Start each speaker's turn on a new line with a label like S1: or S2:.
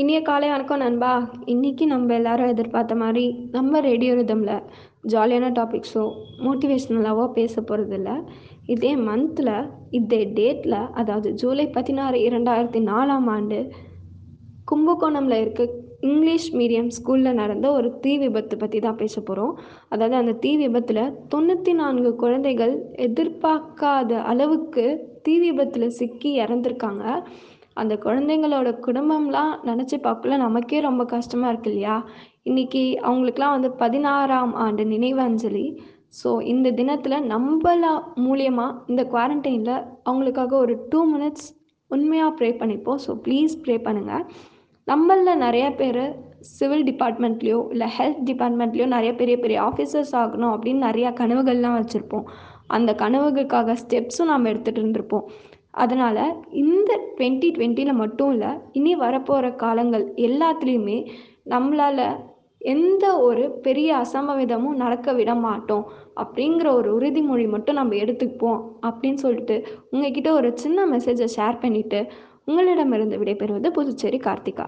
S1: இனிய காலை வணக்கம் நண்பா. இன்றைக்கி நம்ம எல்லாரும் எதிர்பார்த்த மாதிரி நம்ம ரேடியோ ரிதமில் ஜாலியான டாபிக்ஸோ மோட்டிவேஷ்னலாவோ பேச போகிறதில்ல இதே மந்தில் இதே டேட்டில் அதாவது ஜூலை பதினாறு இரண்டாயிரத்தி நாலாம் ஆண்டு கும்பகோணமில் இருக்க இங்கிலீஷ் மீடியம் ஸ்கூலில் நடந்த ஒரு தீ விபத்து பற்றி தான் பேச போகிறோம் அதாவது அந்த தீ விபத்தில் தொண்ணூற்றி நான்கு குழந்தைகள் எதிர்பார்க்காத அளவுக்கு தீ விபத்தில் சிக்கி இறந்துருக்காங்க. அந்த குழந்தைங்களோட குடும்பம்லாம் நினச்சி பார்க்கல நமக்கே ரொம்ப கஷ்டமாக இருக்கு இல்லையா? இன்னைக்கு அவங்களுக்குலாம் வந்து பதினாறாம் ஆண்டு நினைவஞ்சலி ஸோ இந்த தினத்தில் நம்மள மூலியமாக இந்த குவாரண்டைனில் அவங்களுக்காக ஒரு டூ மினிட்ஸ் உண்மையாக ப்ரே பண்ணிப்போம். ஸோ ப்ளீஸ் ப்ரே பண்ணுங்கள் நம்மளில் நிறைய பேர் சிவில் டிபார்ட்மெண்ட்லேயோ இல்லை ஹெல்த் டிபார்ட்மெண்ட்லேயோ நிறைய பெரிய பெரிய ஆஃபீஸர்ஸ் ஆகணும் அப்படின்னு நிறையா கனவுகள்லாம் வச்சுருப்போம். அந்த கனவுகளுக்காக ஸ்டெப்ஸும் நாம் எடுத்துகிட்டு இருந்திருப்போம். அதனால் இந்த டுவெண்ட்டி டுவெண்ட்டியில் மட்டும் இல்லை இனி வரப்போகிற காலங்கள் எல்லாத்துலேயுமே நம்மளால் எந்த ஒரு பெரிய அசம்பவிதமும் நடக்க விட மாட்டோம். அப்படிங்கிற ஒரு உறுதிமொழி மட்டும் நம்ம எடுத்துப்போம் அப்படின்னு சொல்லிட்டு உங்ககிட்ட ஒரு சின்ன மெசேஜை ஷேர் பண்ணிவிட்டு உங்களிடமிருந்து விடைபெறுவது புதுச்சேரி கார்த்திகா.